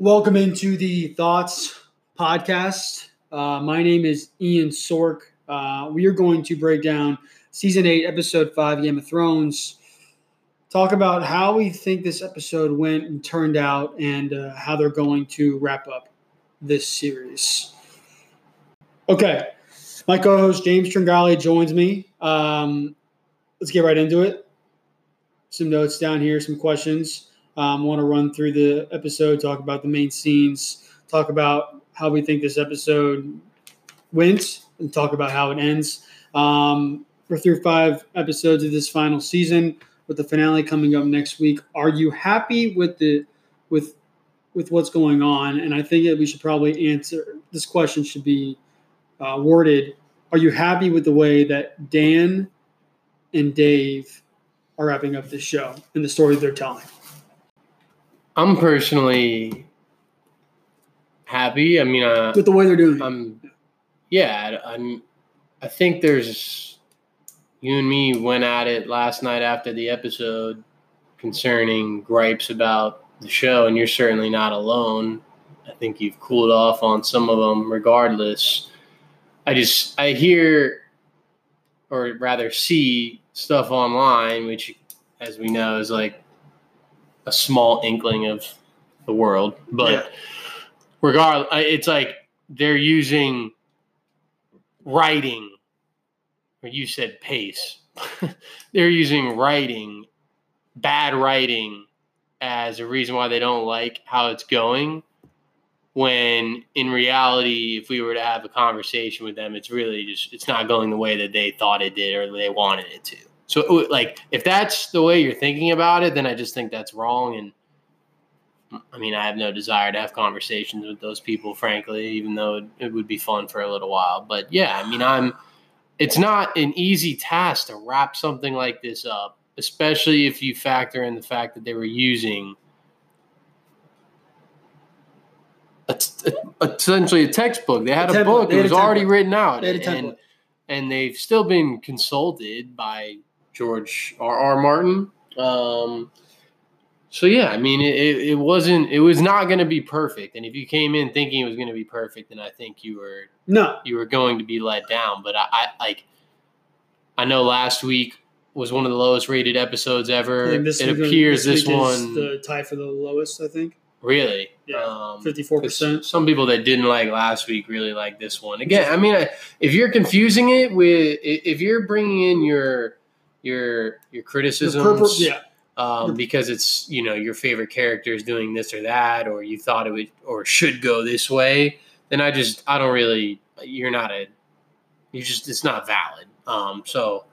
Welcome into the Thoughts podcast. Uh, my name is Ian Sork. Uh, we are going to break down season eight, episode five, Game of Thrones. Talk about how we think this episode went and turned out, and uh, how they're going to wrap up this series. Okay, my co-host James Tringali joins me. Um, let's get right into it. Some notes down here, some questions. Um, want to run through the episode, talk about the main scenes, talk about how we think this episode went, and talk about how it ends. Um, we're through five episodes of this final season, with the finale coming up next week. Are you happy with the with with what's going on? And I think that we should probably answer this question should be uh, worded: Are you happy with the way that Dan and Dave are wrapping up this show and the story they're telling? I'm personally happy. I mean, uh, With the way they're doing it. I'm, yeah, I'm. I think there's you and me went at it last night after the episode concerning gripes about the show, and you're certainly not alone. I think you've cooled off on some of them, regardless. I just I hear, or rather see stuff online, which, as we know, is like a small inkling of the world. But Yeah. regardless, it's like they're using writing, or you said pace. they're using writing, bad writing, as a reason why they don't like how it's going. When in reality, if we were to have a conversation with them, it's really just it's not going the way that they thought it did or they wanted it to. So, like, if that's the way you're thinking about it, then I just think that's wrong. And I mean, I have no desire to have conversations with those people, frankly, even though it, it would be fun for a little while. But yeah, I mean, I'm. It's not an easy task to wrap something like this up, especially if you factor in the fact that they were using a t- a- essentially a textbook. They had A a, book; it was already written out, They had a and and they've still been consulted by George R. R. Martin. Um, so yeah, I mean, it, it, wasn't. It was not going to be perfect. And if you came in thinking it was going to be perfect, then I think you were No, you were going to be let down. But I, I like, I know last week was one of the lowest rated episodes ever. it week- appears this, week is one the tie for the lowest. I think really. yeah, fifty-four um, percent. Some people that didn't like last week really like this one. Again, I mean, I- if you're confusing it with, if you're bringing in your your your criticisms, Yeah, um, because it's you know your favorite character is doing this or that, or you thought it would or should go this way, then I just I don't really. You're not a. You just it's not valid. Um, so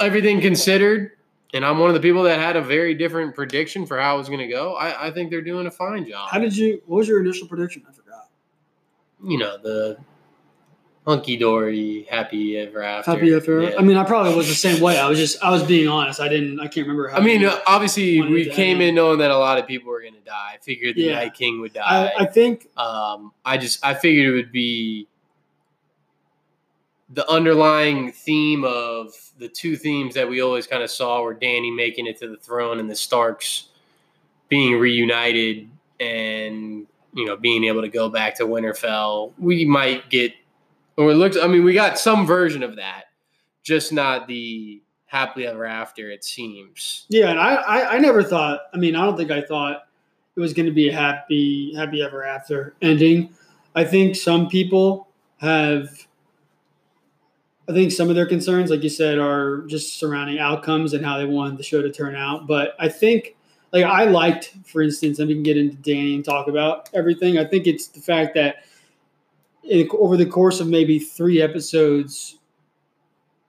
everything considered, and I'm one of the people that had a very different prediction for how it was going to go. I, I think they're doing a fine job how did you? What was your initial prediction? I forgot. you know the hunky dory, happy ever after. Happy after. Yeah. I mean, I probably was the same way. I was just, I was being honest. I didn't, I can't remember. How I mean, uh, obviously we came end. in knowing that a lot of people were going to die. I figured the Yeah. Night King would I, die. I think um, I just I figured it would be the underlying theme of the two themes that we always kind of saw were Danny making it to the throne and the Starks being reunited and you know being able to go back to Winterfell. We might get or it looks I mean we got some version of that, just not the happily ever after it seems. Yeah, and I, I, I never thought. I mean, I don't think I thought it was going to be a happy, happy ever after ending. I think some people have. I think some of their concerns, like you said, are just surrounding outcomes and how they wanted the show to turn out. But I think, like I liked, for instance, and we can get into Danny and talk about everything. I think it's the fact that over the course of maybe three episodes,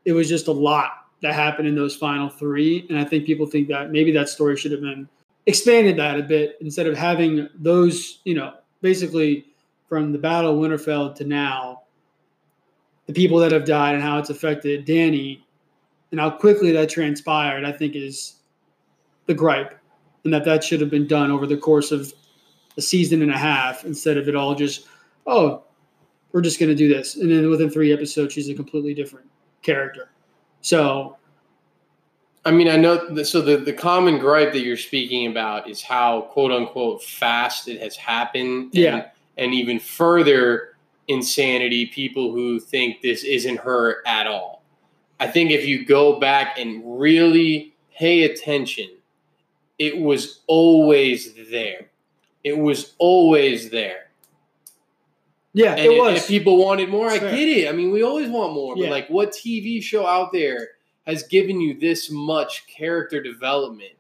it was just a lot that happened in those final three. And I think people think that maybe that story should have been expanded that a bit instead of having those, you know, basically from the Battle of Winterfell to now, the people that have died and how it's affected Danny and how quickly that transpired, I think is the gripe. And that that should have been done over the course of a season and a half instead of it all just, oh, we're just going to do this. And then within three episodes, she's a completely different character. So I mean, I know. The, so the the common gripe that you're speaking about is how quote unquote fast it has happened. and- Yeah. and even further insanity, people who think this isn't her at all. I think if you go back and really pay attention, it was always there. It was always there. Yeah, And it was. if people wanted more, I Sure. get it. I mean, we always want more. But Yeah. like, what TV show out there has given you this much character development?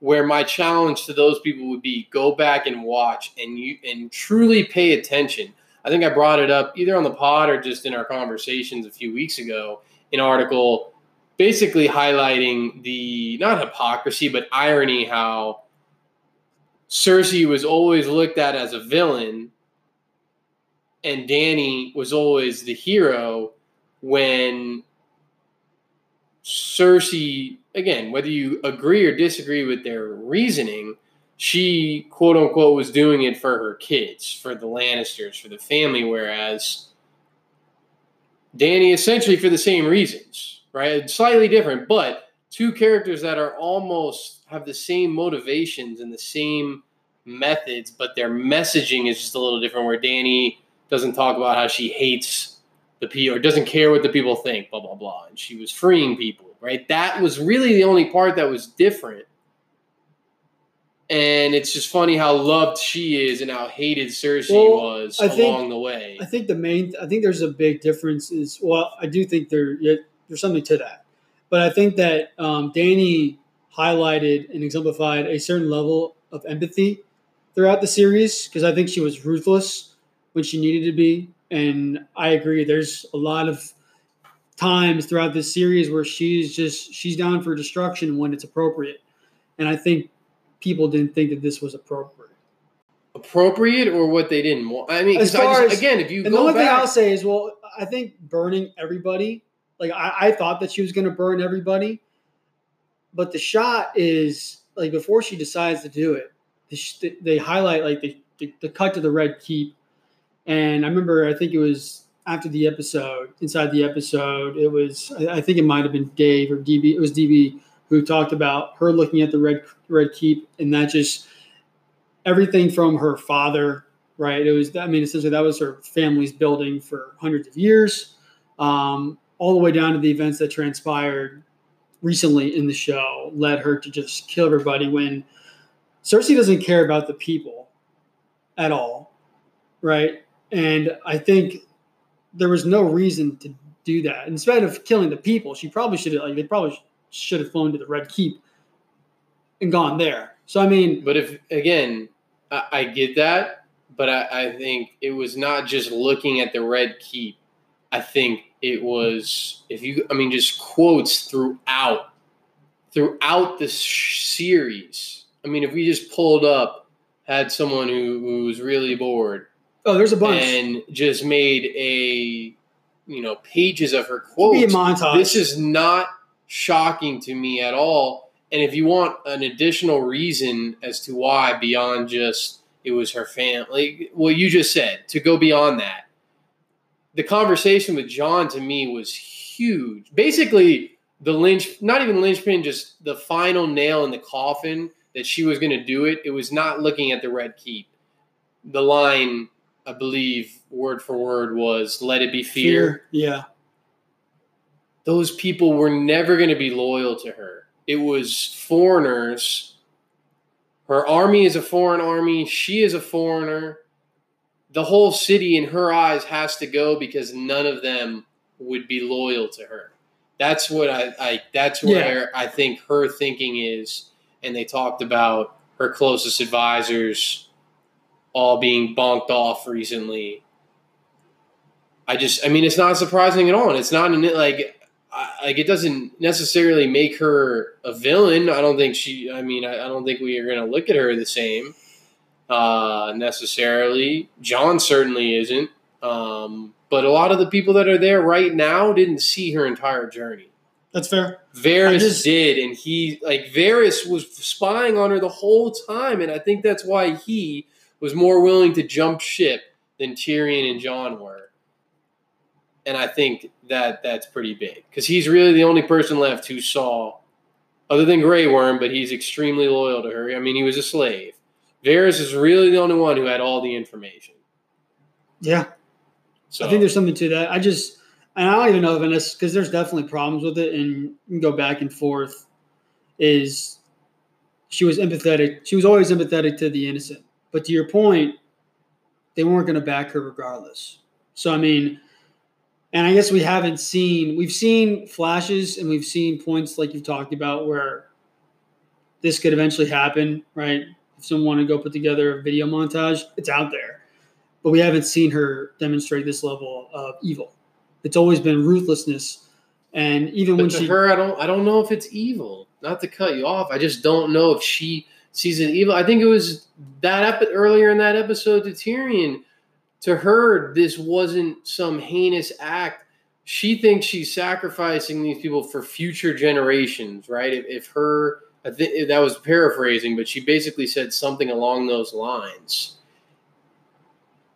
Where my challenge to those people would be: go back and watch, and you and truly pay attention. I think I brought it up either on the pod or just in our conversations a few weeks ago. An article basically highlighting the not hypocrisy but irony how Cersei was always looked at as a villain and Danny was always the hero when Cersei, again, whether you agree or disagree with their reasoning, she quote unquote was doing it for her kids, for the Lannisters, for the family, whereas Danny essentially for the same reasons, right? Slightly different, but two characters that are almost have the same motivations and the same methods, but their messaging is just a little different. Where Danny doesn't talk about how she hates the people or doesn't care what the people think, blah blah blah, and she was freeing people, right? That was really the only part that was different. And it's just funny how loved she is and how hated Cersei Well, was I think- along the way. I think the main. I think there's a big difference. Is well, I do think there there's something to that, but I think that um, Danny highlighted and exemplified a certain level of empathy throughout the series because I think she was ruthless when she needed to be, and I agree. There's a lot of times throughout this series where she's just she's down for destruction when it's appropriate, and I think people didn't think that this was appropriate. Appropriate or what they didn't want? I mean, As 'cause I far just- as- again, if you And the only thing I'll say is, well, I think burning everybody. Like I, I thought that she was going to burn everybody, but the shot is like before she decides to do it, the sh- they highlight like the, the the cut to the red keep, and I remember I think it was after the episode, inside the episode, it was I, think it might have been Dave or DB. It was DB who talked about her looking at the red red keep, and that just everything from her father right? It was, I mean, essentially that was her family's building for hundreds of years, um, all the way down to the events that transpired recently in the show led her to just kill everybody when Cersei doesn't care about the people at all, right? And I think there was no reason to do that. Instead of killing the people, she probably should have, like, they probably should have flown to the Red Keep and gone there. So, I mean, But if again, I, I get that, but I, I think it was not just looking at the red keep. I think it was if you, I mean, just quotes throughout, throughout the series. I mean, if we just pulled up, had someone who, who was really bored oh, there's a bunch. and just made a, you know, pages of her Be a quotes. montage. This is not shocking to me at all. And if you want an additional reason as to why, beyond just it was her family, well, you just said to go beyond that, the conversation with Jon to me was huge. Basically, the lynch, not even linchpin, just the final nail in the coffin that she was going to do it. It was not looking at the red keep. The line, I believe, word for word was "Let it be fear." Yeah. those people were never going to be loyal to her. It was foreigners. Her army is a foreign army. She is a foreigner. The whole city, in her eyes, has to go because none of them would be loyal to her. That's what I, I that's where I think her thinking is. And they talked about her closest advisors all being bonked off recently. I just, I mean, it's not surprising at all. And it's not an, like, I, like it doesn't necessarily make her a villain. I don't think she. I mean, I, I don't think we are going to look at her the same uh, necessarily. Jon certainly isn't. Um, but a lot of the people that are there right now didn't see her entire journey. That's fair. Varys just- did, and he like Varys was spying on her the whole time, and I think that's why he was more willing to jump ship than Tyrion and Jon were. And I think that that's pretty big because he's really the only person left who saw other than Grey Worm, but he's extremely loyal to her. I mean, he was a slave. Varys is really the only one who had all the information. Yeah, So I think there's something to that. I just, and I don't even know if it's because there's definitely problems with it, and you can go back and forth. Is she was empathetic? She was always empathetic to the innocent, but to your point, they weren't going to back her regardless. So I mean, and I guess we haven't seen we've seen flashes and we've seen points like you've talked about where this could eventually happen, right? If someone want to go put together a video montage, it's out there but we haven't seen her demonstrate this level of evil. It's always been ruthlessness, and even But when she, her, I don't. I don't know if it's evil. Not to cut you off, I just don't know if she sees it evil. I think it was that epi- earlier in that episode to Tyrion. To her, this wasn't some heinous act. She thinks she's sacrificing these people for future generations, right? If, if her, I think that was paraphrasing, but she basically said something along those lines.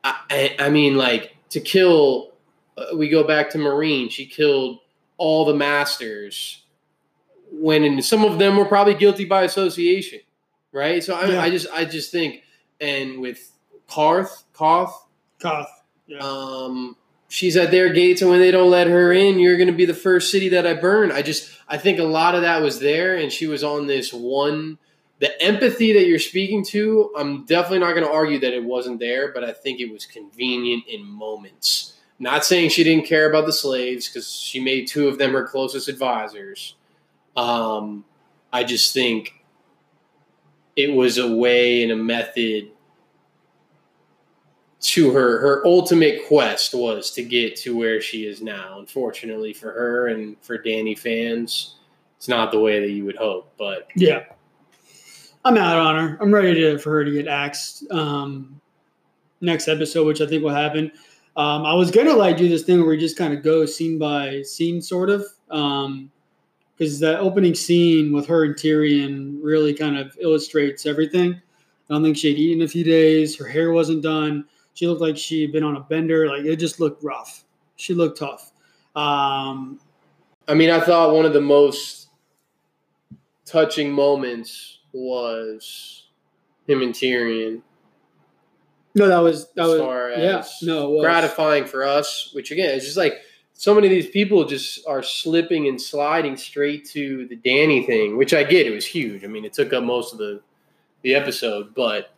I, I, I mean, like to kill. Uh, we go back to Meereen. She killed all the masters when some of them were probably guilty by association, right? So I, Yeah. I just I just think, and with Qarth, Koth, Koth, yeah, um, she's at their gates, and when they don't let her in, you're going to be the first city that I burn. I just I think a lot of that was there, and she was on this one. The empathy that you're speaking to, I'm definitely not going to argue that it wasn't there, but I think it was convenient in moments. Not saying she didn't care about the slaves because she made two of them her closest advisors. Um, I just think it was a way and a method to her. Her ultimate quest was to get to where she is now. Unfortunately for her and for Danny fans, it's not the way that you would hope. But yeah. I'm out on her. I'm ready to for her to get axed um, next episode, which I think will happen. Um, I was gonna like do this thing where we just kind of go scene by scene, sort of, because that opening scene with her and Tyrion really kind of illustrates everything. I don't think she had eaten in a few days. Her hair wasn't done. She looked like she had been on a bender. Like it just looked rough. She looked tough. Um, I mean, I thought one of the most touching moments was him and Tyrion. no, that was that as was far yeah. No, gratifying for us, which again, it's just like so many of these people just are slipping and sliding straight to the Danny thing, which I get. It was huge. I mean, it took up most of the the episode, but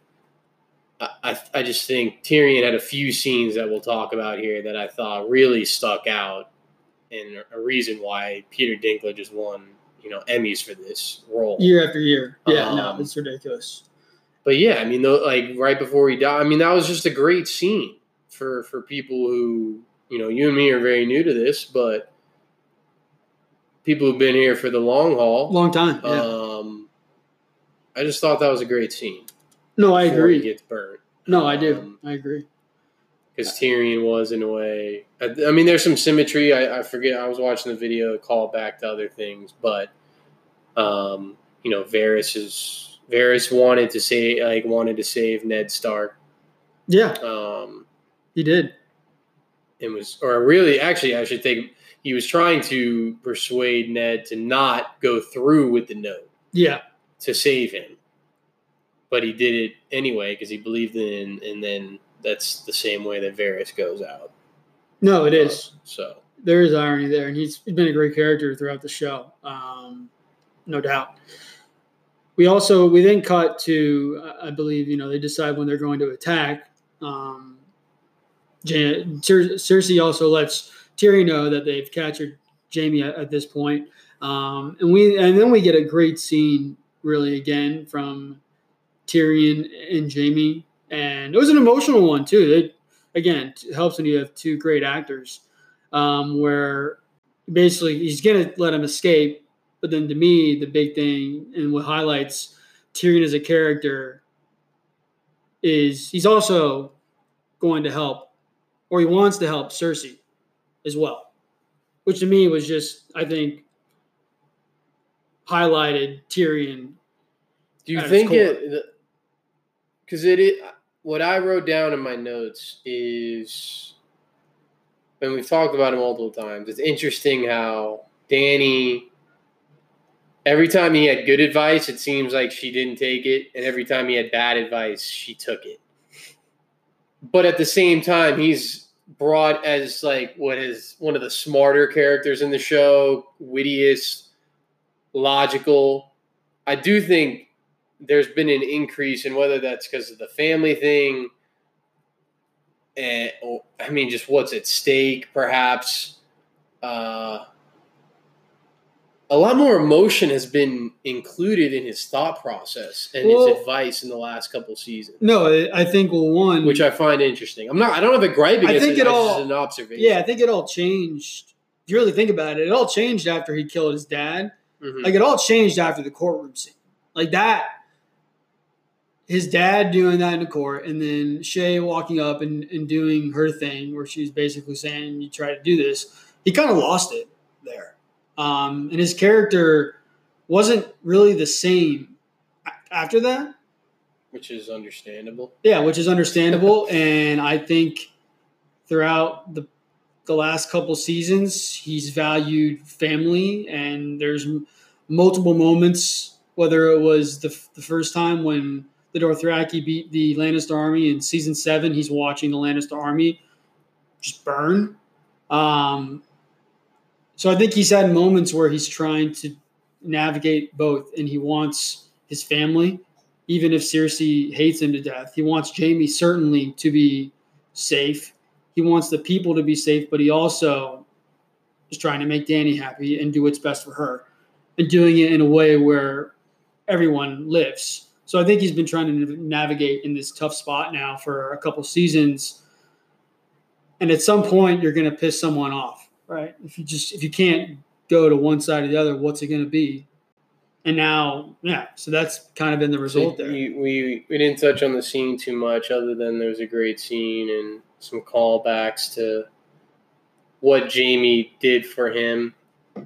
I, I, just think Tyrion had a few scenes that we'll talk about here that I thought really stuck out, and a reason why Peter Dinklage just won, you know, Emmys for this role. year after year. Yeah, no, Um, it's ridiculous. But yeah, I mean, though, like right before he died, I mean, that was just a great scene for for people who, you know, you and me are very new to this, but people who've been here for the long haul. Long time. Yeah. Um, I just thought that was a great scene. no, I before He agree. gets burnt No, I do. um, I agree. because Tyrion was in a way. I, I mean, there's some symmetry. I, I forget. I was watching the video, call back to other things, but um, you know, Varys is Varys wanted to say like wanted to save Ned Stark. Yeah, Um, he did. And was or really actually I should think he was trying to persuade Ned to not go through with the note Yeah, to save him. But he did it anyway because he believed in and then that's the same way that Varys goes out. no, it is. Uh, so There is irony there, and he's been a great character throughout the show, um, no doubt. We also we then cut to I I believe you know they decide when they're going to attack. Um, Jan- Cer- Cersei also lets Tyrion know that they've captured Jaime at, at this point. Um, and we and then we get a great scene really again from Tyrion and Jaime, and it was an emotional one too. It again it helps when you have two great actors, um, where basically he's gonna let him escape, but then to me the big thing and what highlights Tyrion as a character is he's also going to help, or he wants to help Cersei as well, which to me was just I think highlighted Tyrion. do you think it because it, it what I wrote down in my notes is and we've talked about it multiple times. It's interesting how Danny every time he had good advice, it seems like she didn't take it, and every time he had bad advice, she took it. But at the same time, he's brought as like what is one of the smarter characters in the show, wittiest, logical. I do think there's been an increase in whether that's because of the family thing, and or, I mean, just what's at stake, perhaps. Uh, a lot more emotion has been included in his thought process and Well- his advice in the last couple seasons, No, I- I think well, one, which I find interesting. I'm not. I don't have a gripe I think it. it all- an observation. yeah, I think it all changed. If you really think about it, it all changed after he killed his dad. Mhm. Like it all changed after the courtroom scene. Like that, his dad doing that in the court, and then Shae walking up and, and doing her thing where she's basically saying, You try to do this. He kind of lost it there. Um, and his character wasn't really the same after that. which is understandable. Yeah, which is understandable. and I think throughout the the last couple seasons, he's valued family, and there's m- multiple moments. Whether it was the, f- the first time when the Dothraki beat the Lannister army in season seven, he's watching the Lannister army just burn. Um, so I think he's had moments where he's trying to navigate both, and he wants his family even if Cersei hates him to death. He wants Jaime certainly to be safe. He wants the people to be safe, but he also is trying to make Danny happy and do what's best for her, and doing it in a way where everyone lives. So I think he's been trying to navigate in this tough spot now for a couple seasons. And at some point, you're going to piss someone off, right? If you just if you can't go to one side or the other, what's it going to be? And now, yeah, so that's kind of been the result So there. We, we we didn't touch on the scene too much, other than there was a great scene and some callbacks to what Jaime did for him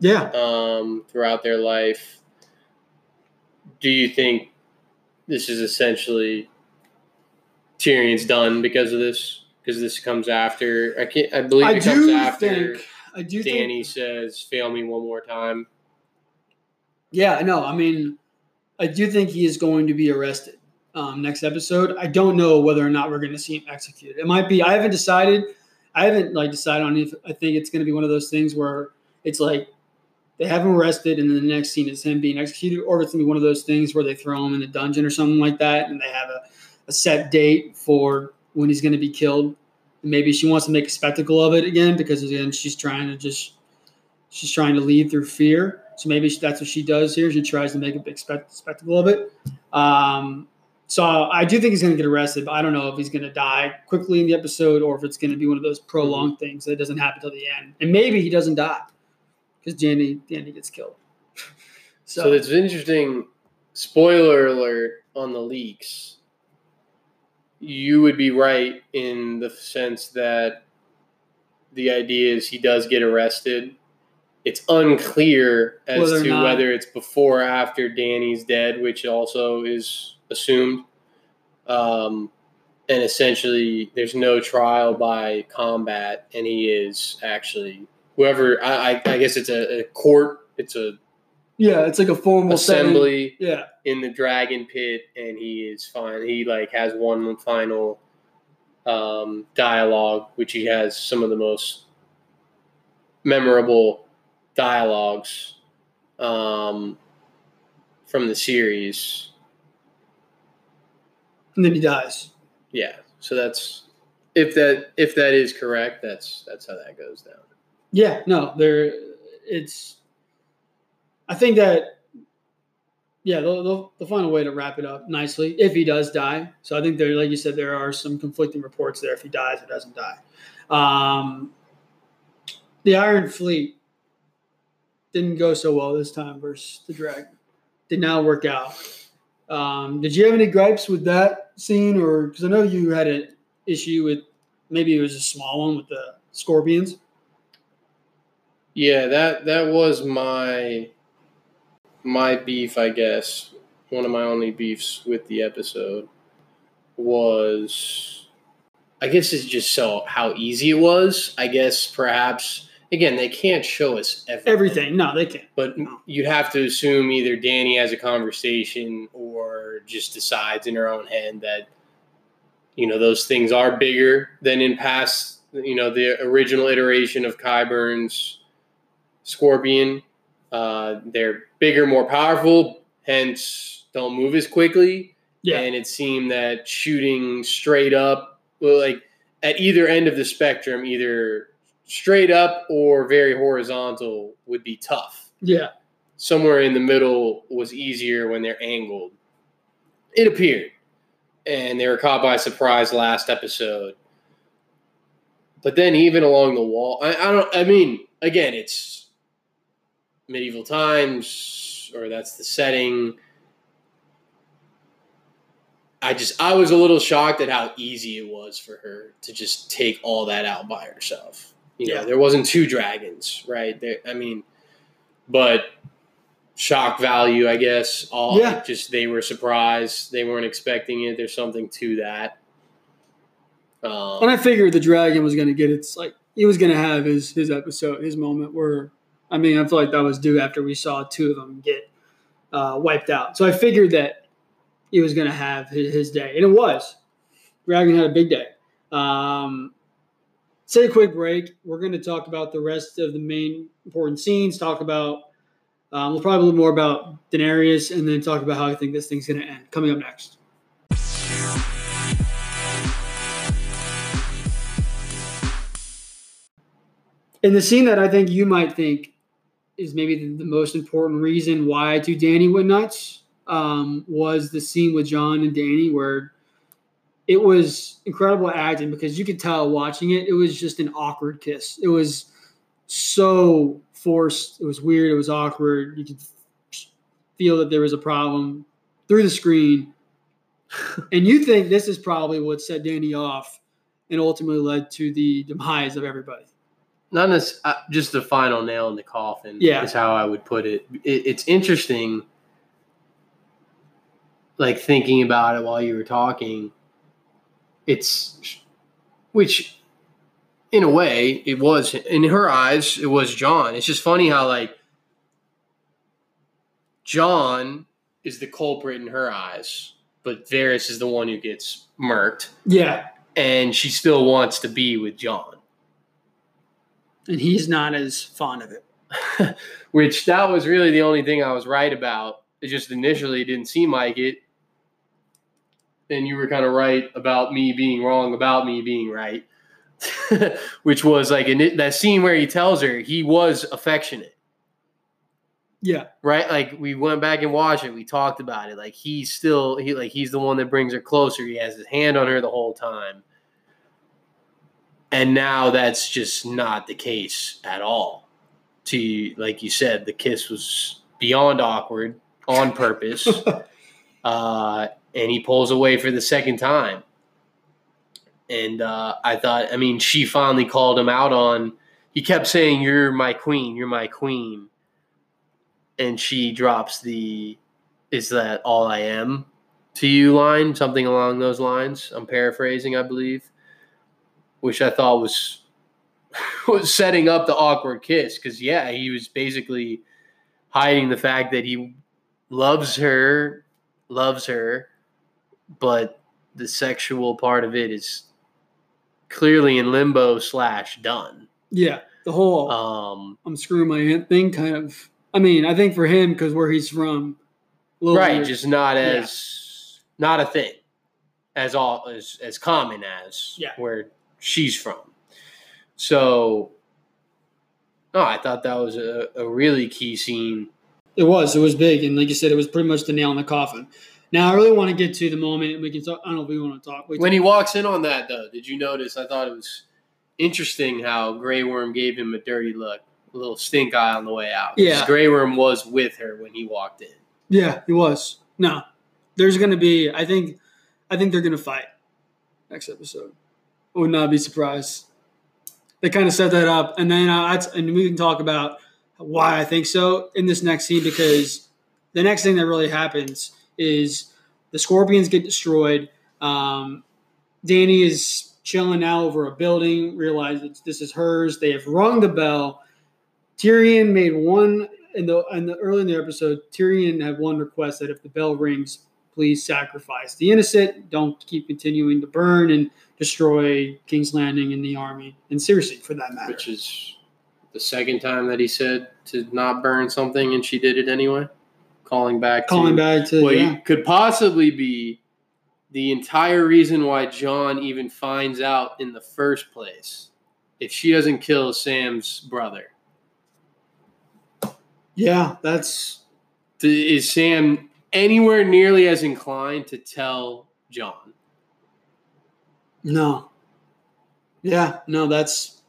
Yeah, um, throughout their life. Do you think this is essentially Tyrion's done because of this? Because this comes after I can't. I believe I it comes do after think. I do Danny think. says, "Fail me one more time." Yeah, no, I mean, I do think he is going to be arrested um, next episode. I don't know whether or not we're going to see him executed. It might be. I haven't decided. I haven't like decided on if I think it's going to be one of those things where it's like they have him arrested and then the next scene is him being executed, or it's going to be one of those things where they throw him in the dungeon or something like that, and they have a, a set date for when he's going to be killed. Maybe she wants to make a spectacle of it again because again she's trying to just she's trying to lead through fear. So maybe that's what she does here. She tries to make a big spect- spectacle of it. Um, so I do think he's going to get arrested, but I don't know if he's going to die quickly in the episode or if it's going to be one of those prolonged things that doesn't happen till the end. And maybe he doesn't die because Danny Danny gets killed. So, So, it's interesting. Spoiler alert on the leaks. You would be right in the sense that the idea is he does get arrested. It's unclear as Whether to not- whether it's before or after Danny's dead, which also is assumed. Um, and essentially, there's no trial by combat, and he is actually whoever. I, I, guess it's a, a court. It's a yeah, it's like a formal setting. assembly Yeah, in the dragon pit and he is fine he like has one final um, dialogue which he has some of the most memorable dialogues um, from the series and then he dies. yeah so that's if that if that is correct that's that's how that goes down Yeah, no, there. It's. I think that. Yeah, they'll, they'll, they'll find a way to wrap it up nicely if he does die. So I think there, like you said, there are some conflicting reports there if he dies or doesn't die. Um, the Iron Fleet didn't go so well this time versus the Dragon. Did not work out. Um, did you have any gripes with that scene, or because I know you had an issue with maybe it was a small one with the Scorpions? Yeah, that that was my my beef, I guess. One of my only beefs with the episode was I guess it's just so how easy it was. I guess perhaps again, they can't show us everything. Everything. No, they can't. But you'd have to assume either Danny has a conversation or just decides in her own head that, you know, those things are bigger than in past, you know, the original iteration of Qyburns Scorpion. Uh, they're bigger, more powerful, hence don't move as quickly. Yeah. And it seemed that shooting straight up, like at either end of the spectrum, either straight up or very horizontal would be tough. Yeah. Somewhere in the middle was easier when they're angled. It appeared. And they were caught by surprise last episode. But then even along the wall, I, I don't I mean, again, it's medieval times or that's the setting. I just I was a little shocked at how easy it was for her to just take all that out by herself. You know, Yeah. there wasn't two dragons, right? There, I mean, but shock value, I guess. All Yeah. just they were surprised, they weren't expecting it. There's something to that. Um, And I figured the dragon was going to get its like he was going to have his his episode, his moment where I mean, I feel like that was due after we saw two of them get uh, wiped out. So I figured that he was going to have his, his day, and it was. Dragon had a big day. Um, say a quick break. We're going to talk about the rest of the main important scenes. Talk about um, we'll probably more about Daenerys, and then talk about how I think this thing's going to end. Coming up next. In the scene that I think you might think is maybe the, most important reason why to Danny went nuts um, was the scene with Jon and Danny where it was incredible acting because you could tell watching it, it was just an awkward kiss. It was so forced. It was weird. It was awkward. You could feel that there was a problem through the screen. and you think this is probably what set Danny off and ultimately led to the demise of everybody. Not as, uh, just the final nail in the coffin. Yeah. is how I would put it. it. It's interesting, like thinking about it while you were talking. It's which, in a way, it was in her eyes. It was Jon. It's just funny how like Jon is the culprit in her eyes, but Varys is the one who gets murked, Yeah. and she still wants to be with Jon. And he's not as fond of it. which that was really the only thing I was right about. It just initially didn't seem like it. And you were kind of right about me being wrong about me being right, which was like in it, that scene where he tells her he was affectionate, Yeah. right? Like we went back and watched it. We talked about it. Like he's still he like he's the one that brings her closer. He has his hand on her the whole time. And now that's just not the case at all. To like you said, the kiss was beyond awkward on purpose. uh, and he pulls away for the second time. And uh, I thought, I mean, she finally called him out on. He kept saying, "You're my queen. You're my queen," and she drops the, "Is that all I am?" to you line, something along those lines. I'm paraphrasing, I believe, which I thought was was setting up the awkward kiss because yeah, he was basically hiding the fact that he loves her, loves her, but the sexual part of it is clearly in limbo slash done. Yeah. The whole Um, I'm screwing my hand thing kind of. I mean, I think for him, because where he's from, right, weird. just not Yeah. as not a thing as all as as common as Yeah. where she's from. So, no, I thought that was a, a really key scene. It was. It was big, and like you said, it was pretty much the nail in the coffin. Now, I really want to get to the moment, and we can talk. I don't know if we want to talk. Wait, When he walks in on that, though, did you notice? I thought it was interesting how Grey Worm gave him a dirty look, a little stink eye on the way out. Yeah. Grey Worm was with her when he walked in. yeah, he was. No, there's going to be. I think. I think they're going to fight next episode. Would not be surprised. They kind of set that up, and then uh, and we can talk about why I think so in this next scene because the next thing that really happens is the scorpions get destroyed. Um, Danny is chilling now over a building, realizes this is hers. They have rung the bell. Tyrion made one in the in the early in the episode. Tyrion had one request that if the bell rings, please sacrifice the innocent. Don't keep continuing to burn and destroy King's Landing and the army and Cersei for that matter. Which is the second time that he said to not burn something, and she did it anyway. Calling back, Calling to back to what yeah. could possibly be the entire reason why Jon even finds out in the first place if she doesn't kill Sam's brother. yeah, that's Th- Is Sam anywhere nearly as inclined to tell Jon? No. Yeah, no, that's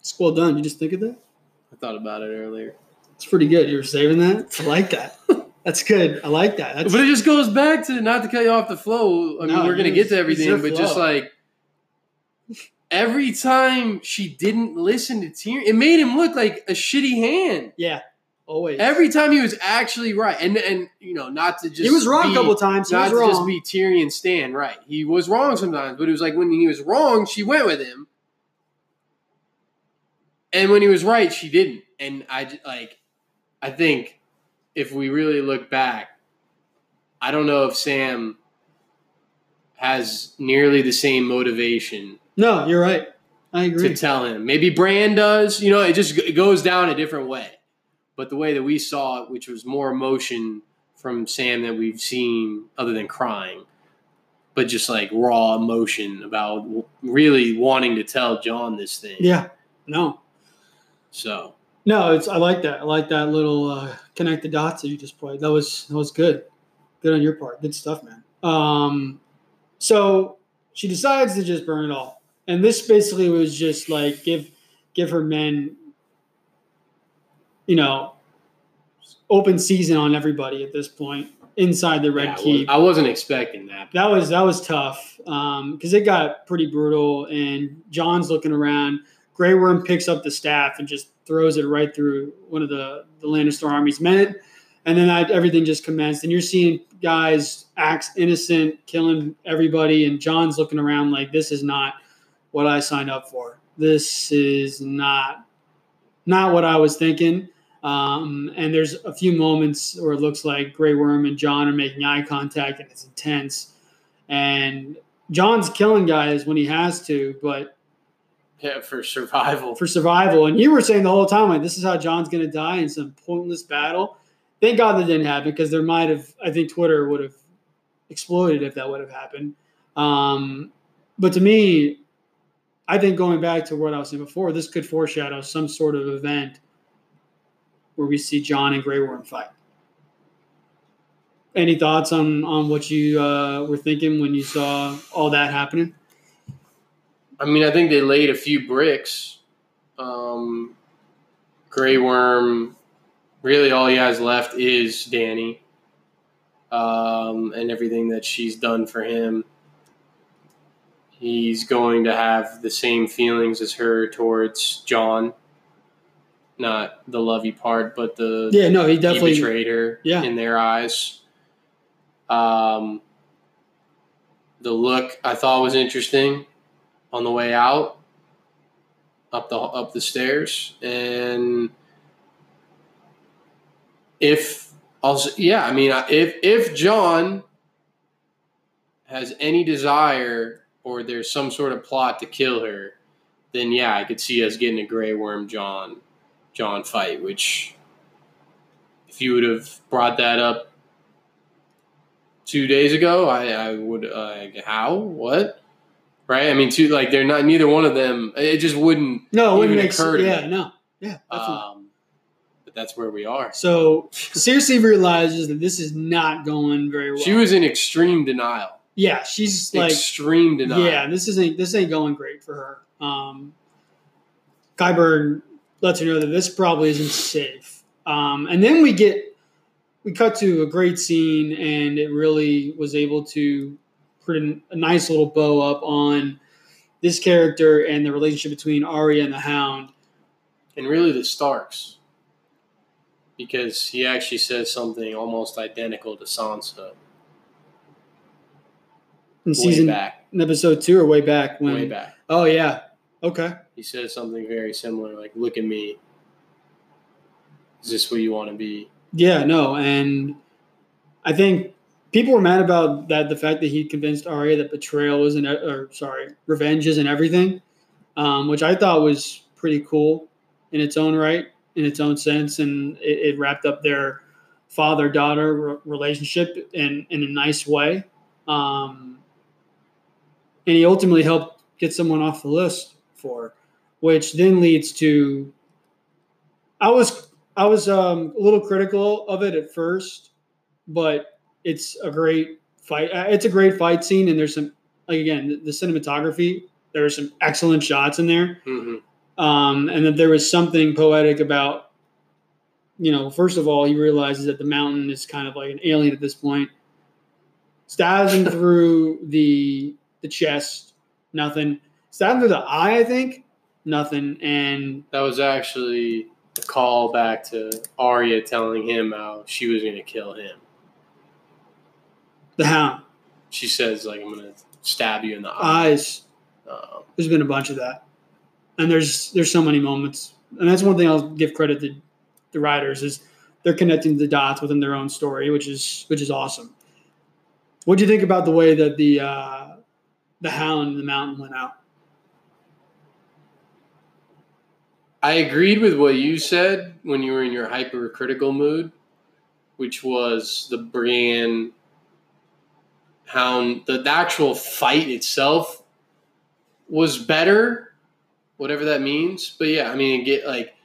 it's well done. You just think of that? I thought about it earlier. It's pretty good. You were saving that. I like that. That's good. I like that. That's but it just goes back to not to cut you off the flow. I mean, No, we're gonna get to everything, but just like every time she didn't listen to Tyrion, it made him look like a shitty hand. yeah, always. Every time he was actually right, and and you know, not to just he was wrong be, a couple times. He not was to wrong. just be Tyrion Stan, right? He was wrong sometimes, but it was like when he was wrong, she went with him, and when he was right, she didn't. And I like, I think if we really look back, I don't know if Sam has nearly the same motivation no, you're right. I agree. to tell him. Maybe Bran does. You know, it just it goes down a different way. But the way that we saw it, which was more emotion from Sam that we've seen, other than crying, but just like raw emotion about really wanting to tell Jon this thing. yeah, no, So no. It's I like that. I like that little uh, connect the dots that you just played. That was that was good. Good on your part. Good stuff, man. Um, so she decides to just burn it all, and this basically was just like give give her men, you know, open season on everybody at this point inside the red yeah, I keep. I wasn't expecting that. that was that was tough um, because it got pretty brutal. And Jon's looking around. Grey Worm picks up the staff and just throws it right through one of the the Lannister army's men, and then that, everything just commenced. And you're seeing guys act innocent, killing everybody, and Jon's looking around like this is not what I signed up for. This is not not what I was thinking. Um, and there's a few moments where it looks like Grey Worm and Jon are making eye contact, and it's intense. And Jon's killing guys when he has to, but Yeah, for survival. for survival. And you were saying the whole time, like, this is how Jon's going to die in some pointless battle. Thank God that didn't happen because there might have, I think Twitter would have exploded if that would have happened. Um, but to me, I think going back to what I was saying before, this could foreshadow some sort of event where we see Jon and Grey Worm fight. Any thoughts on on what you uh, were thinking when you saw all that happening? I mean, I think they laid a few bricks. Um, Grey Worm, really all he has left is Danny um, and everything that she's done for him. He's going to have the same feelings as her towards John. Not the lovey part, but the Yeah, no, he he definitely. betrayed her Yeah. in their eyes. Um, the look I thought was interesting on the way out up the up the stairs and if also yeah I mean if if Jon has any desire or there's some sort of plot to kill her then yeah I could see us getting a Grey Worm Jon Jon fight which if you would have brought that up two days ago, I, I would uh, how what right? I mean, two like they're not neither one of them. It just wouldn't. No, it wouldn't make occur sense. Yeah, me. no, yeah. Um, but that's where we are. so Cersei realizes that this is not going very well. She was in extreme denial. yeah, she's like, extreme denial. yeah, this isn't this ain't going great for her. Um, Qyburn lets her know that this probably isn't safe. Um, and then we get we cut to a great scene, and it really was able to put a, a nice little bow up on this character and the relationship between Arya and the Hound. and really the Starks, because he actually says something almost identical to Sansa. in way season back, in episode two or way back when? way back. Oh yeah. Okay. He says something very similar, like, "Look at me. Is this what you want to be?" Yeah. No. And I think people were mad about that. The fact that he convinced Arya that betrayal isn't, or sorry, revenge isn't everything, um, which I thought was pretty cool in its own right, in its own sense, and it, it wrapped up their father daughter re- relationship in in a nice way. Um, and he ultimately helped get someone off the list for, which then leads to. I was I was um, a little critical of it at first, but it's a great fight. uh, It's a great fight scene, and there's some like again the, the cinematography. There are some excellent shots in there, hmm um, and that there was something poetic about. You know, first of all, he realizes that the mountain is kind of like an alien at this point. Stabs him through the the chest, nothing. Stabs him through the eye, I think, nothing. And That was actually a call back to Arya telling him how she was going to kill him. the hound She says, "Like I'm going to stab you in the eye." eyes. Um, There's been a bunch of that, and there's there's so many moments, and that's one thing I'll give credit to the writers is they're connecting the dots within their own story, which is which is awesome. What do you think about the way that the uh, the Hound and the Mountain went out? I agreed with what you said when you were in your hypercritical mood, which was the Brienne Hound. The, the actual fight itself was better, whatever that means. But yeah, I mean, get like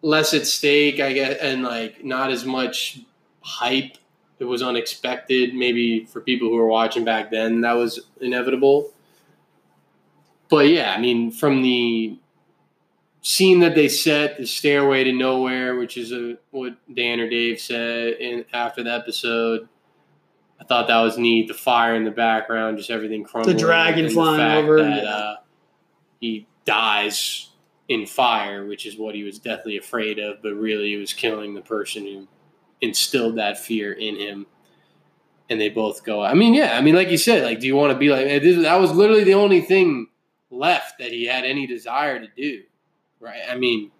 less at stake, I guess, and like not as much hype. It was unexpected. Maybe for people who were watching back then, that was inevitable. But yeah, I mean, from the scene that they set, the stairway to nowhere, which is a, what Dan or Dave said in after the episode. I thought that was neat. The fire in the background, just everything crumbling. The dragon and flying fact over, That, uh, he dies in fire, which is what he was deathly afraid of, but really it was killing the person who instilled that fear in him. And they both go. I mean, yeah. I mean, like you said, like, do you want to be like? eh, This, that was literally the only thing left that he had any desire to do right? I mean,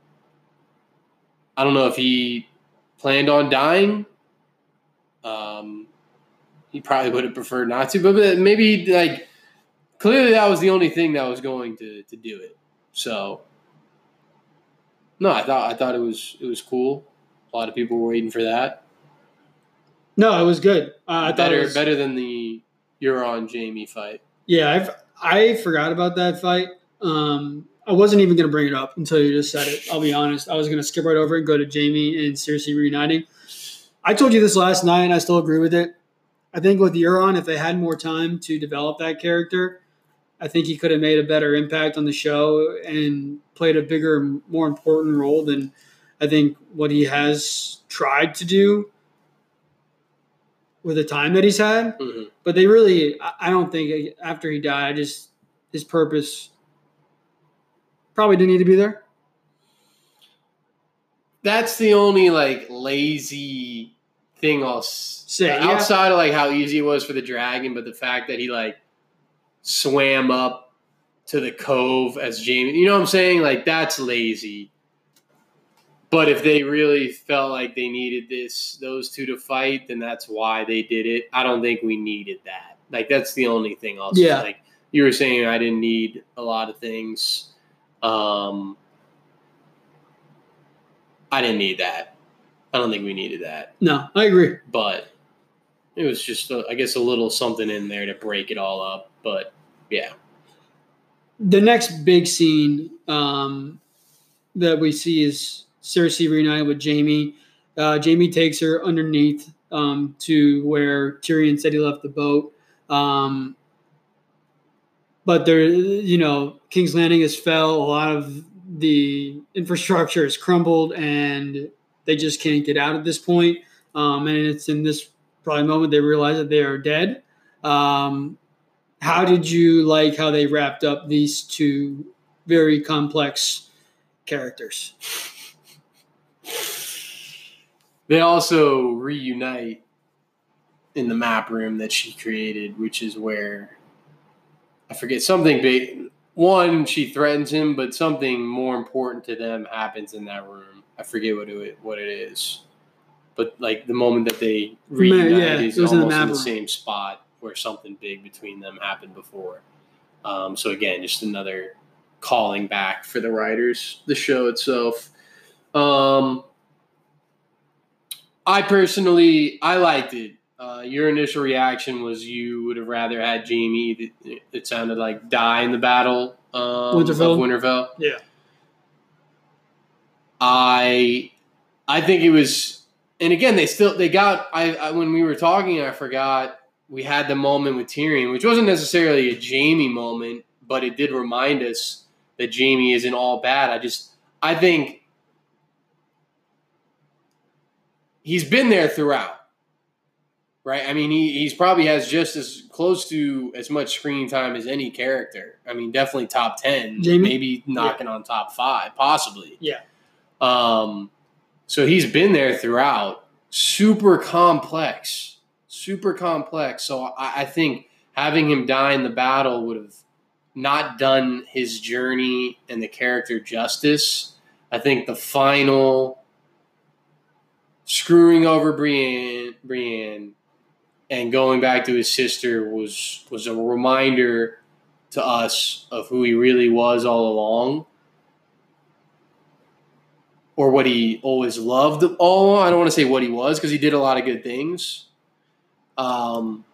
I don't know if he planned on dying. Um, he probably would have preferred not to, but maybe like clearly that was the only thing that was going to to do it. So no, I thought I thought it was it was cool. A lot of people were waiting for that. No, it was good. Uh, I thought better it was, better than the Euron Jaime fight. Yeah, I've, I forgot about that fight. Um, I wasn't even going to bring it up until you just said it. I'll be honest. I was going to skip right over it and go to Jaime and Cersei reuniting. I told you this last night, and I still agree with it. I think with Euron, if they had more time to develop that character, I think he could have made a better impact on the show and played a bigger, more important role than I think what he has tried to do with the time that he's had hmm but they really I- i don't think after he died I just his purpose probably didn't need to be there That's the only like lazy thing I'll Say, yeah. outside of like how easy it was for the dragon, but the fact that he like swam up to the cove as Jaime, you know what I'm saying? Like that's lazy. But if they really felt like they needed this those two to fight, then that's why they did it. I don't think we needed that. Like that's the only thing I'll Yeah. say. Like you were saying, I didn't need a lot of things. Um, I didn't need that. I don't think we needed that, no i agree but it was just, a, I guess, a little something in there to break it all up. But yeah, the next big scene um, that we see is cersei reunited with jaime uh, jaime takes her underneath um, to where tyrion said he left the boat um, but there you know king's landing has fell. A lot of the infrastructure has crumbled and they just can't get out at this point. Um, and it's in this probably moment they realize that they are dead. Um, how did you like how they wrapped up these two very complex characters? They also reunite in the map room that she created, which is where I forget something big. One, she threatens him, but something more important to them happens in that room. I forget what it what it is, but like the moment that they reunite yeah, is it was in the almost in the same spot where something big between them happened before. Um, so again, just another calling back for the writers, the show itself. Um, I personally, I liked it. Uh, your initial reaction was you would have rather had Jaime. It, it sounded like die in the battle um, Winterfell? of Winterfell. Yeah. I, I think it was, and again, they still they got. I, I when we were talking, I forgot we had the moment with Tyrion, which wasn't necessarily a Jaime moment, but it did remind us that Jaime isn't all bad. I just, I think he's been there throughout, right? I mean, he he's probably has just as close to as much screen time as any character. I mean, definitely top ten, Jaime? maybe knocking on top five, possibly. Yeah. Um, so he's been there throughout. Super complex, super complex. So I, I think having him die in the battle would have not done his journey and the character justice. I think the final screwing over Brienne, Brienne, and going back to his sister was was a reminder to us of who he really was all along, or what he always loved. All I don't want to say what he was because he did a lot of good things. Um,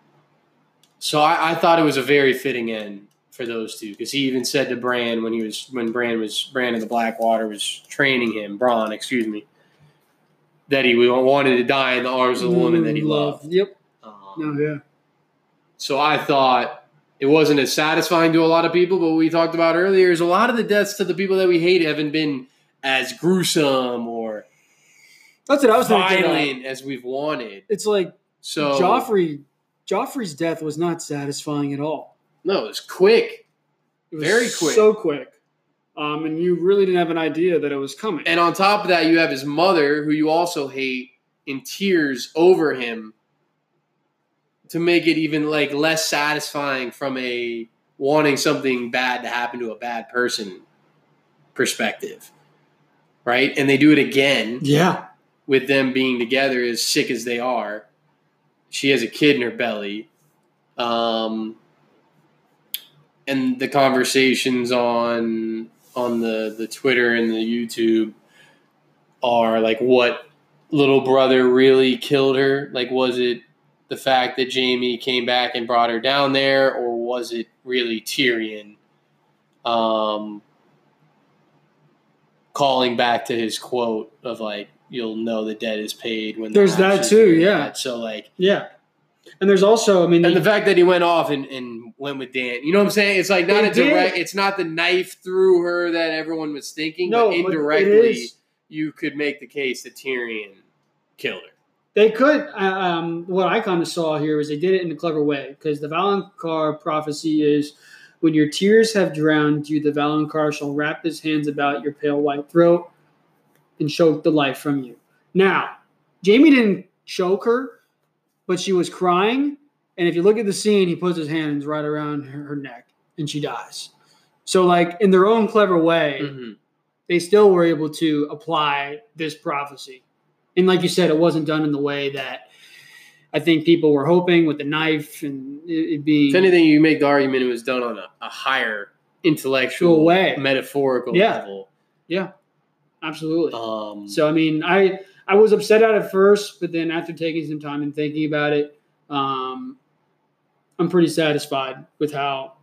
so I, I thought it was a very fitting end for those two because he even said to Bran when he was when Bran was Bran of the Blackwater was training him, Bronn, excuse me, that he wanted to die in the arms of the woman that he loved. Yep. No, yeah. so I thought it wasn't as satisfying to a lot of people, but what we talked about earlier is a lot of the deaths to the people that we hate haven't been as gruesome or That's what I was thinking. violent as we've wanted. It's like So Joffrey. Joffrey's death was not satisfying at all. no, it was quick. It was Very quick. so quick, um, and you really didn't have an idea that it was coming. And on top of that, you have his mother, who you also hate, in tears over him to make it even like less satisfying from a wanting something bad to happen to a bad person perspective. Right? And they do it again yeah, with them being together as sick as they are. She has a kid in her belly. Um, and the conversations on on the the Twitter and the YouTube are like what little brother really killed her? Like was it the fact that Jaime came back and brought her down there or was it really Tyrion um calling back to his quote of like you'll know the debt is paid when the There's that too, yeah. dead." So like yeah. And there's also, I mean, and they- the fact that he went off and, and went with Dan, you know what I'm saying? It's like not a direct. did. It's not the knife through her that everyone was thinking, no, but but indirectly, is- you could make the case that Tyrion killed her. They could. uh, Um, what I kind of saw here is they did it in a clever way because the Valonqar prophecy is when your tears have drowned you, the Valonqar shall wrap his hands about your pale white throat and choke the life from you. Now, Jaime didn't choke her, but she was crying. And if you look at the scene, he puts his hands right around her, her neck and she dies. So, like, in their own clever way, Mm-hmm. they still were able to apply this prophecy. And like you said, it wasn't done in the way that I think people were hoping with the knife and it, being. If anything, you make the argument it was done on a, a higher intellectual way. metaphorical Yeah. level. Yeah, absolutely. Um, So I mean, I I was upset at it first, but then after taking some time and thinking about it, um, I'm pretty satisfied with how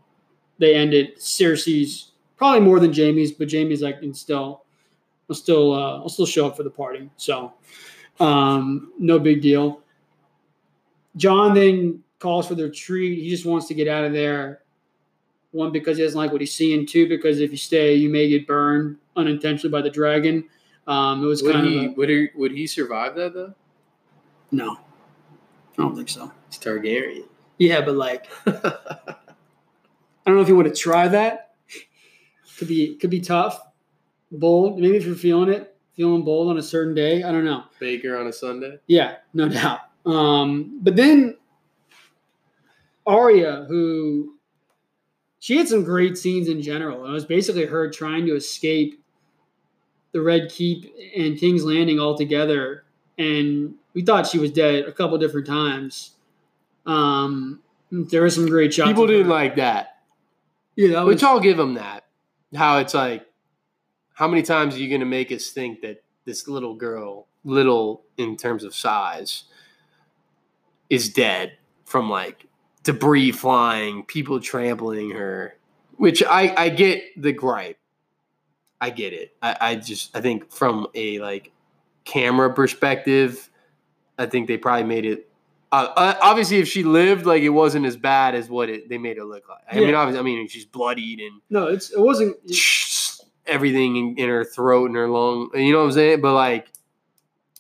they ended Cersei's. Probably more than Jaime's, but Jaime's like, and still, I'll still, uh, I'll still show up for the party. So, um, no big deal. Jon then calls for the retreat. He just wants to get out of there. One because he doesn't like what he's seeing. Two because if you stay, you may get burned unintentionally by the dragon. Um, it was would kind he of a, would he would he survive that though? no. I don't think so. It's Targaryen. Yeah, but like I don't know if you would have tried that. Could be could be tough, bold. Maybe if you're feeling it, feeling bold on a certain day. I don't know. Baker on a Sunday. Yeah, no doubt. Um, but then Arya, who she had some great scenes in general. It was basically her trying to escape the Red Keep and King's Landing altogether, and we thought she was dead a couple different times. Um, there were some great shots. People didn't like that, Yeah, that was, which I'll give them that. How it's like, how many times are you going to make us think that this little girl, little in terms of size, is dead from like debris flying, people trampling her? Which I I get the gripe. I get it. I, I just I think from a like camera perspective, I think they probably made it. Uh, uh, obviously, if she lived, like it wasn't as bad as what it they made it look like. I mean, obviously, I mean she's bloodied and no, it's it wasn't. Everything in, in her throat and her lung. You know what I'm saying? But like,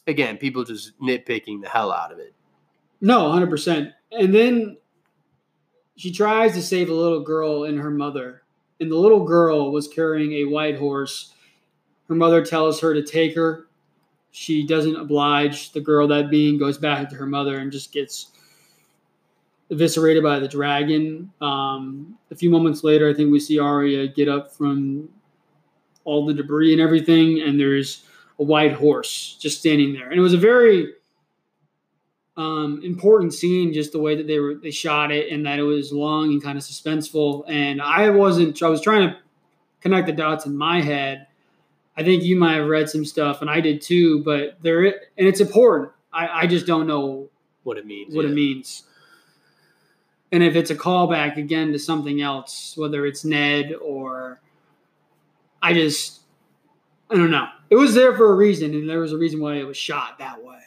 again, people just nitpicking the hell out of it. No, hundred percent. And then she tries to save a little girl and her mother, and the little girl was carrying a white horse. Her mother tells her to take her. She doesn't oblige. The girl, that being, goes back to her mother and just gets eviscerated by the dragon. Um, a few moments later, I think we see Arya get up from all the debris and everything, and there's a white horse just standing there. And it was a very um, important scene, just the way that they were they shot it, and that it was long and kind of suspenseful. And I wasn't. I was trying to connect the dots in my head. I think you might have read some stuff, and I did too. But there, and it's important. I, I just don't know What it means. what yeah. it means. And if it's a callback again to something else, whether it's Ned or I just I don't know. It was there for a reason, and there was a reason why it was shot that way.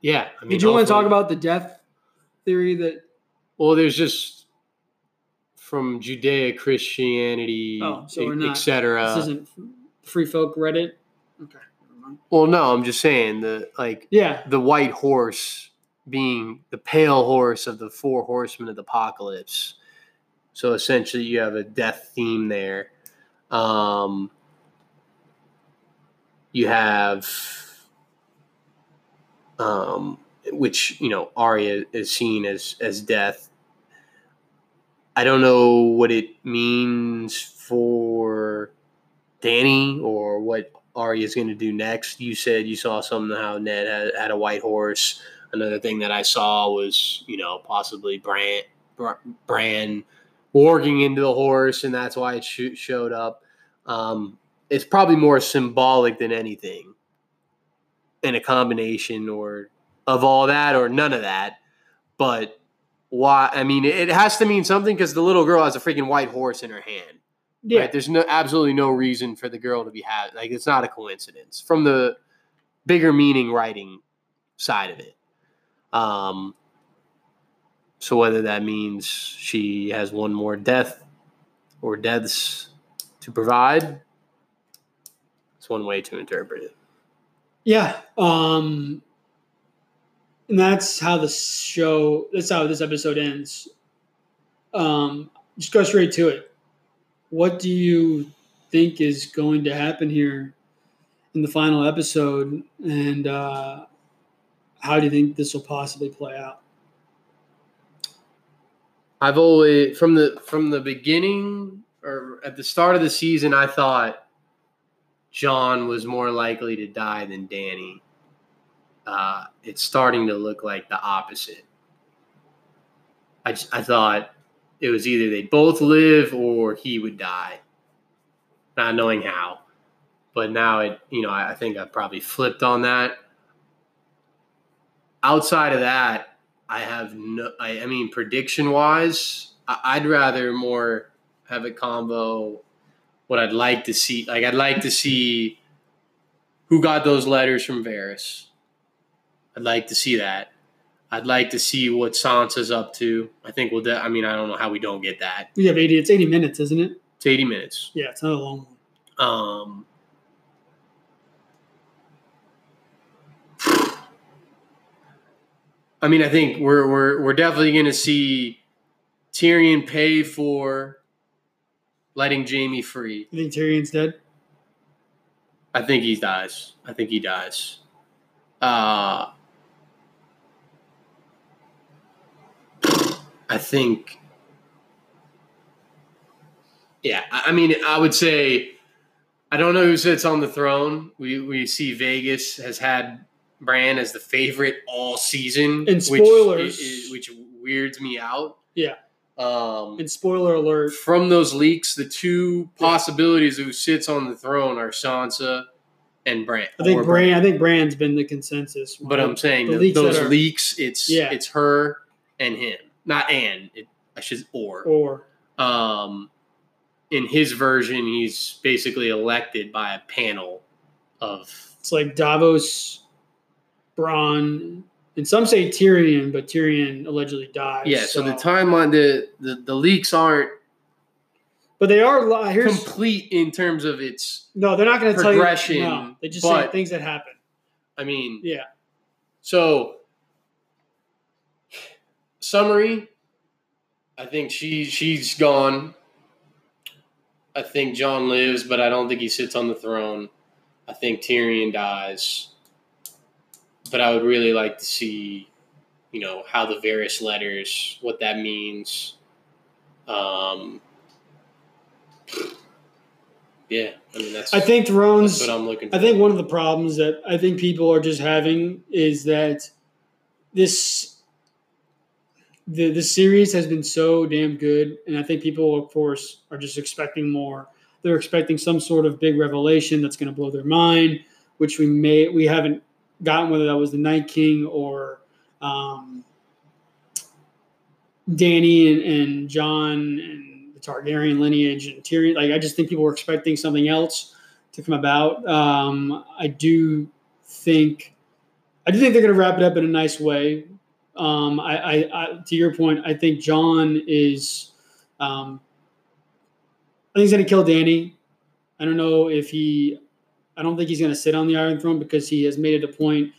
Yeah. I mean, Did you want to talk about the death theory that Well, there's just from Judeo-Christianity, Oh, so we're not- etc. this isn't free folk Reddit? Okay. Well, no, I'm just saying the like Yeah. the white horse being the pale horse of the four horsemen of the apocalypse. So essentially, you have a death theme there. Um, you have, um, which you know, Arya is seen as as death. I don't know what it means for Danny or what Arya is going to do next. You said you saw somehow Ned had, had a white horse. Another thing that I saw was, you know, possibly Bran, Br- Bran warging into the horse, and that's why it sh- showed up. Um, it's probably more symbolic than anything, in a combination or of all that or none of that. But why? I mean, it has to mean something because the little girl has a freaking white horse in her hand. Yeah. Right? There's no absolutely no reason for the girl to be had like it's not a coincidence from the bigger meaning writing side of it. Um so whether that means she has one more death or deaths to provide, it's one way to interpret it. Yeah. Um and that's how the show that's how this episode ends. Um just go straight to it. What do you think is going to happen here in the final episode and uh how do you think this will possibly play out? I've always from the from the beginning or at the start of the season, I thought Jon was more likely to die than Danny. Uh, it's starting to look like the opposite. I just, I thought it was either they both live or he would die, not knowing how. But now it, you know, I, I think I probably flipped on that. Outside of that, I have no. I, I mean, prediction wise, I, I'd rather more have a combo. What I'd like to see, like I'd like to see who got those letters from Varys. I'd like to see that. I'd like to see what Sansa's up to. I think we'll. De- I mean, I don't know how we don't get that. We have 80 it's 80 minutes, isn't it? It's eighty minutes. Yeah, it's not a long one. Um, I mean, I think we're we're we're definitely going to see Tyrion pay for letting Jaime free. You think Tyrion's dead? I think he dies. I think he dies. Uh, I think. Yeah, I I mean, I would say, I don't know who sits on the throne. We we see Vegas has had Bran as the favorite all season, And spoilers. which, which weirds me out. Yeah. Um, And spoiler alert, from those leaks, the two possibilities of who sits on the throne are Sansa and Bran. I think or Bran. I think Bran's been the consensus. But I'm saying The that leaks those are- leaks, it's Yeah. it's her and him, not and. It, I should or. or Um, in his version, he's basically elected by a panel of it's like Davos, Bronn, and some say Tyrion, but Tyrion allegedly died. yeah. So, the timeline, the, the the leaks aren't but they are. li- Here's complete in terms of its. no, they're not going to tell you. progression, No, they just say things that happen. I mean, Yeah, So, summary. I think she she's gone. I think Jon lives, but I don't think he sits on the throne. I think Tyrion dies. But I would really like to see, you know, how the Varys letters, what that means. Um, yeah, I mean that's, I think Thrones. that's what I'm looking for. I think one of the problems that I think people are just having is that this the the series has been so damn good, and I think people, of course, are just expecting more. They're expecting some sort of big revelation that's going to blow their mind, which we may we haven't gotten, whether that was the Night King or um, Danny and, and Jon and the Targaryen lineage and Tyrion. Like I just think people were expecting something else to come about. Um, I do think, I do think they're going to wrap it up in a nice way. Um, I, I, I, to your point, I think John is, um, I think he's going to kill Danny. I don't know if he, I don't think he's going to sit on the Iron Throne because he has made it a point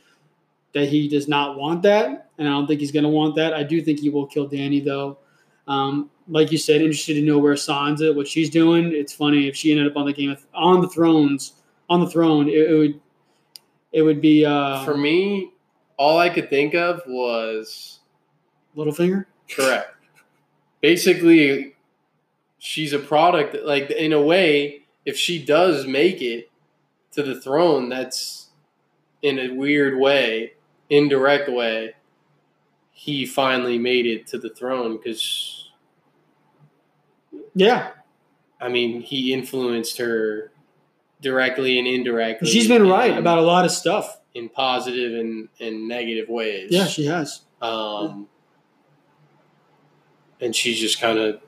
that he does not want that, and I don't think he's going to want that. I do think he will kill Danny though. Um, like you said, interested to know where Sansa, what she's doing. It's funny if she ended up on the game of, on the thrones, on the throne, it, it would, it would be uh, For me, all I could think of was Littlefinger. correct. Basically, she's a product. Like in a way, if she does make it to the throne, that's in a weird way, indirect way. He finally made it to the throne because Yeah, I mean he influenced her directly and indirectly. she's been right about a lot of stuff. in positive and, and negative ways. Yeah, she has. Um, and she's just kind of,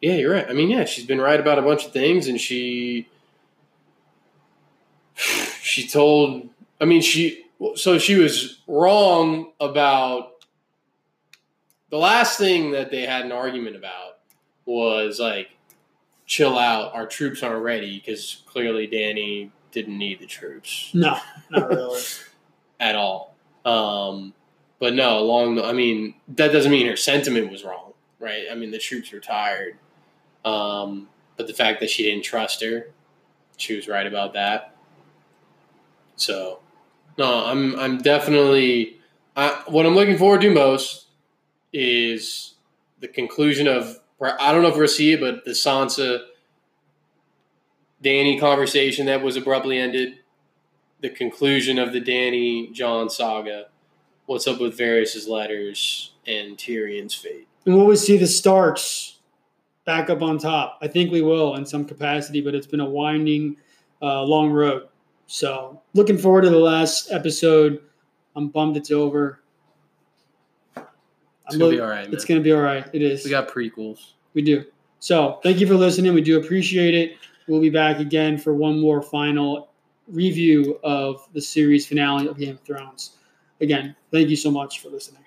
yeah, you're right. I mean, yeah, she's been right about a bunch of things, and she, she told, I mean, she, so she was wrong about the last thing that they had an argument about was like, chill out, our troops aren't ready because clearly Danny didn't need the troops No, not really. at all. Um, but no, along the, I mean, that doesn't mean her sentiment was wrong, right? I mean, the troops were tired. Um, but the fact that she didn't trust her, she was right about that. So, no, I'm I'm definitely I, what I'm looking forward to most is the conclusion of I don't know if we'll see it, but the Sansa Danny conversation that was abruptly ended the conclusion of the Danny Jon saga. What's up with Varys' letters and Tyrion's fate? And will we see the Starks back up on top? I think we will in some capacity, but it's been a winding, uh, long road. So, looking forward to the last episode. I'm bummed it's over. It's I'm gonna look- be all right, man. It's going to be all right. It is. we got prequels. We do. So, thank you for listening. We do appreciate it. We'll be back again for one more final review of the series finale of Game of Thrones. Again, thank you so much for listening.